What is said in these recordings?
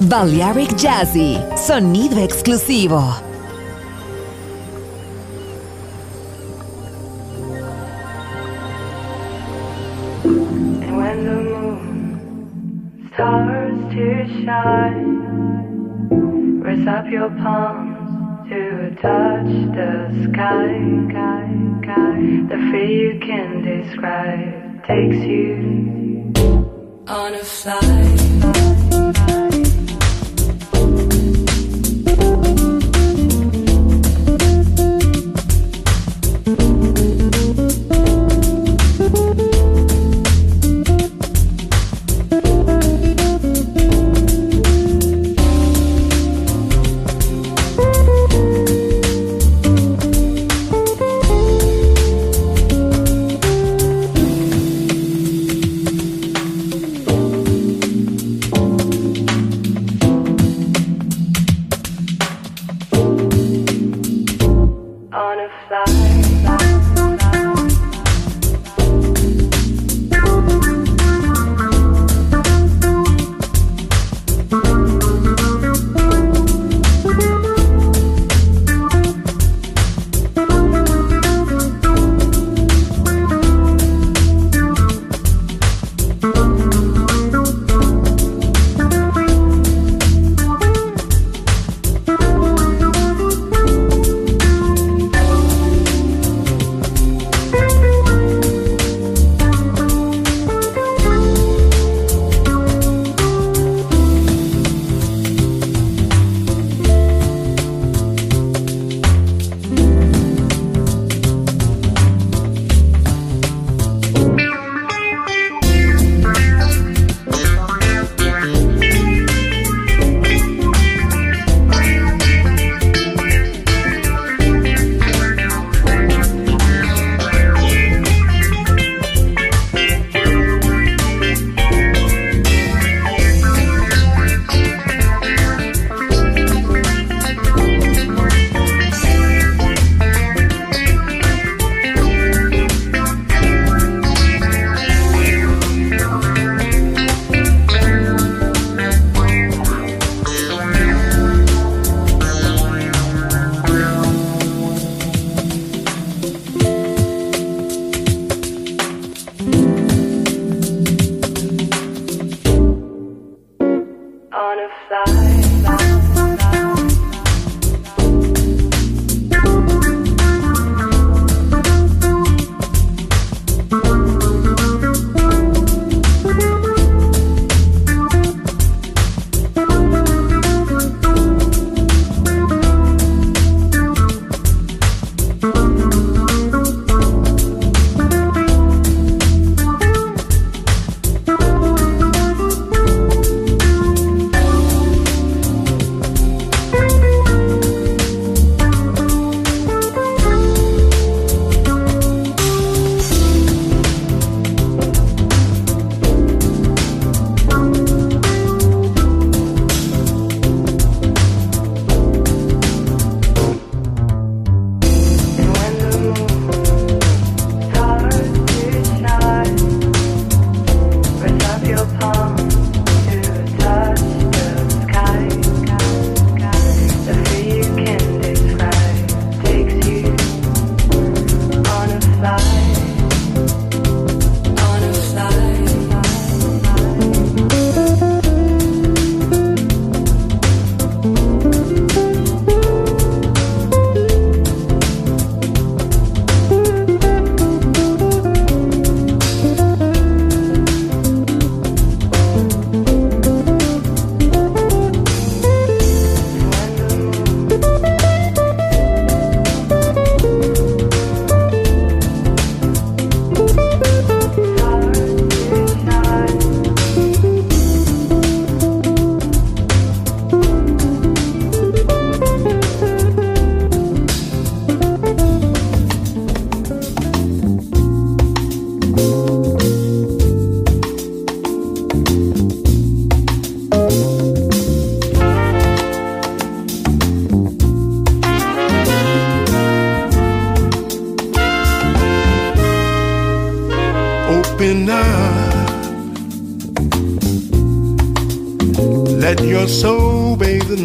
Balearic Jazzy, sonido exclusivo. To shine, raise up your palms to touch the sky. The can describe takes you on a flight.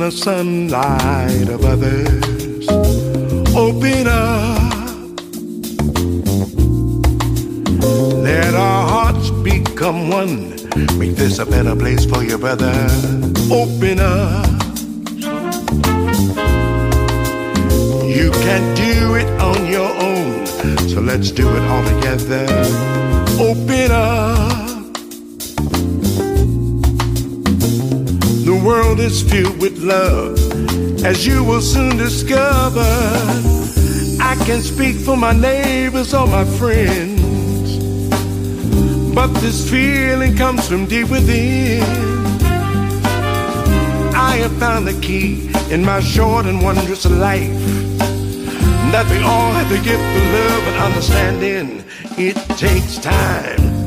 The sunlight of others. Open up. Let our hearts become one. Make this a better place for your brother. Open up. You can't do it on your own, so let's do it all together. Open up. World is filled with love, as you will soon discover. I can speak for my neighbors or my friends, but this feeling comes from deep within. I have found the key in my short and wondrous life that we all have to give the love and understanding. It takes time.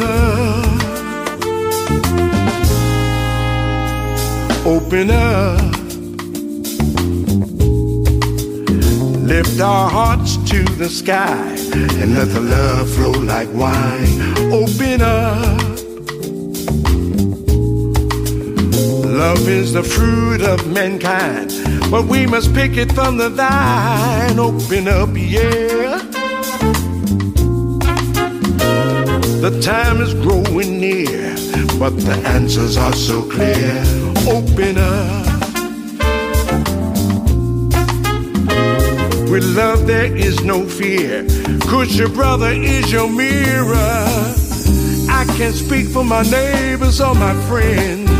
Up. Open up. Lift our hearts to the sky and let the love flow like wine. Open up. Love is the fruit of mankind, but we must pick it from the vine. Open up, yeah. The time is growing near, but the answers are so clear. Open up. With love, there is no fear, cause your brother is your mirror. I can't speak for my neighbors or my friends.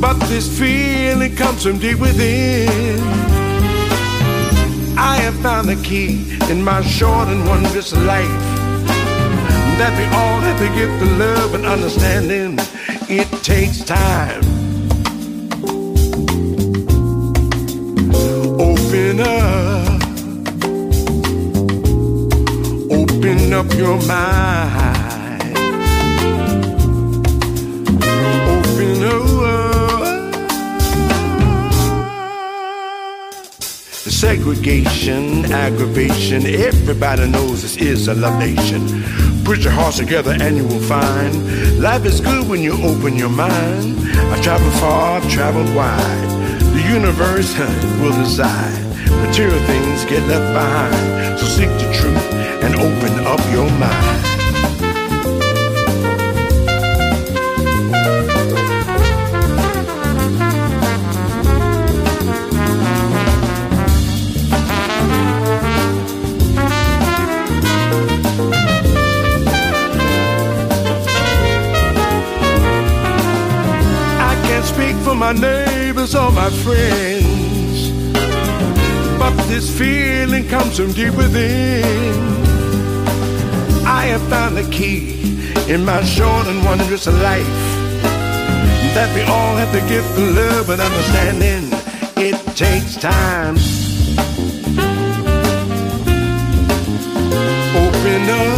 But this feeling comes from deep within. I have found the key in my short and wondrous life. That we all have to give the love and understanding. It takes time. Open up. Open up your mind. Segregation, aggravation. Everybody knows this is a love nation. Put your hearts together and you will find life is good when you open your mind. I've traveled far, I've traveled wide. The universe will decide. Material things get left behind. So seek the truth and open up your mind. My friends. But this feeling comes from deep within. I have found the key in my short and wondrous life. That we all have to give the love and understanding. It takes time. Open up.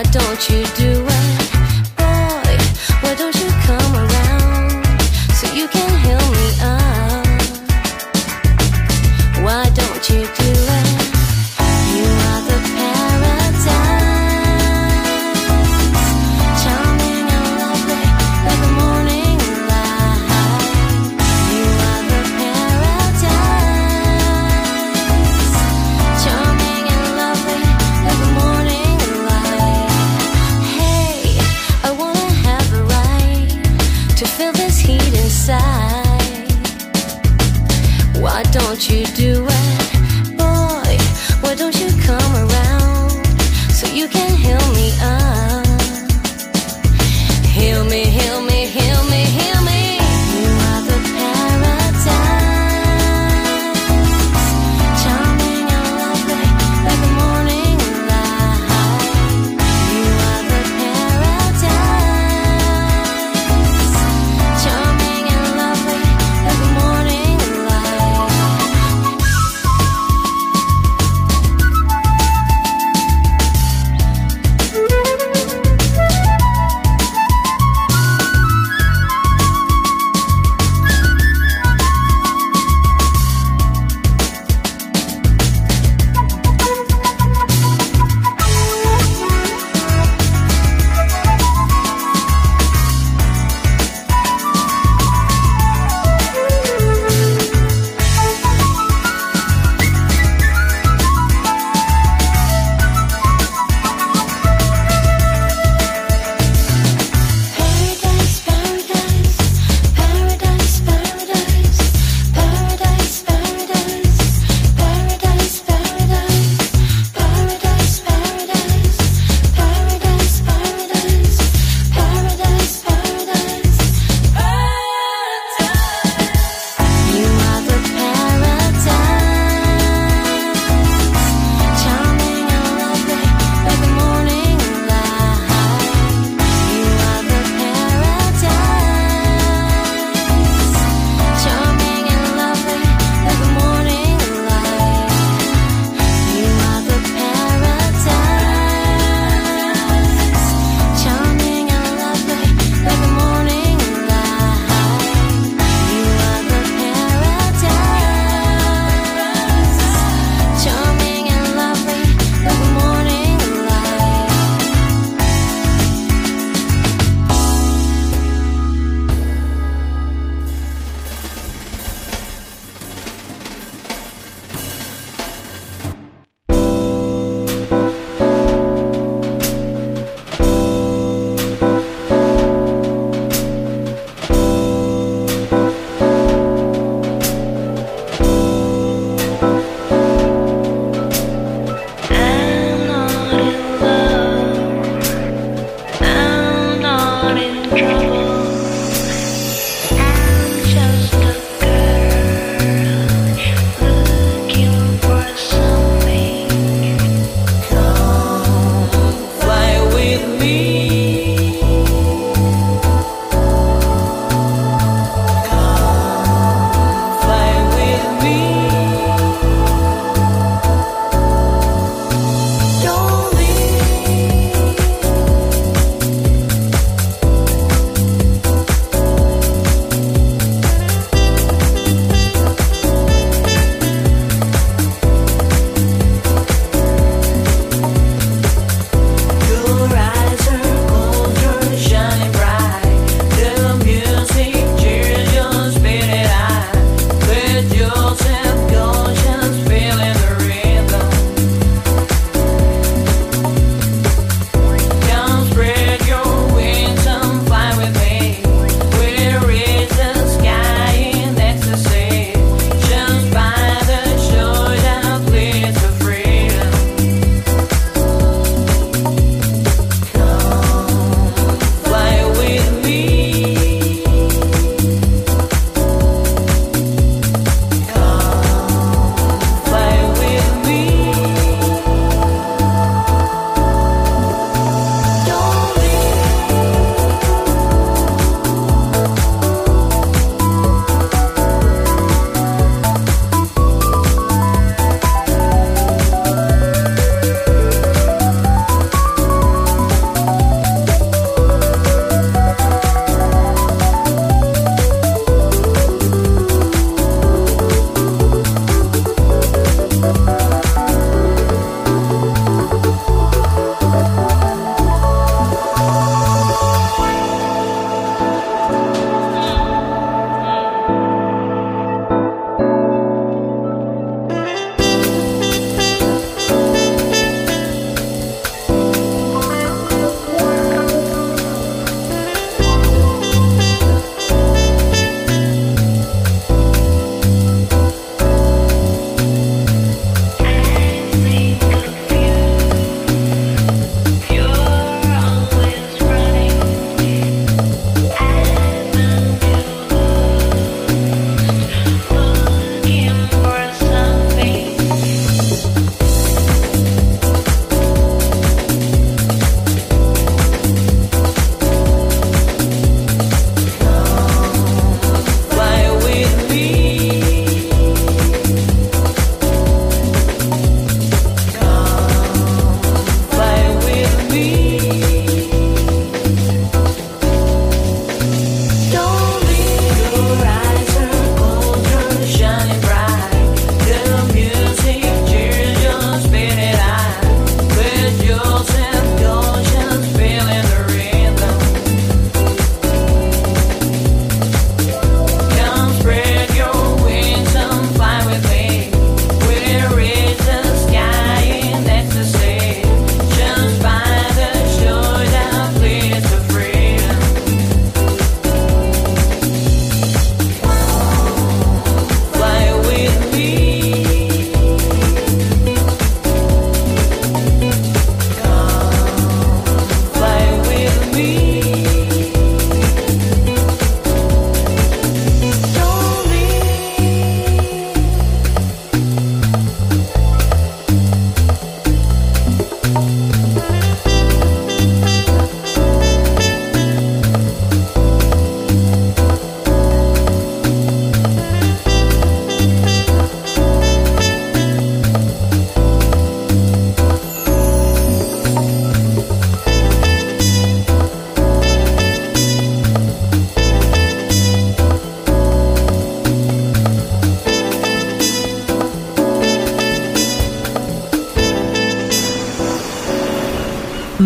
Why don't you do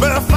But I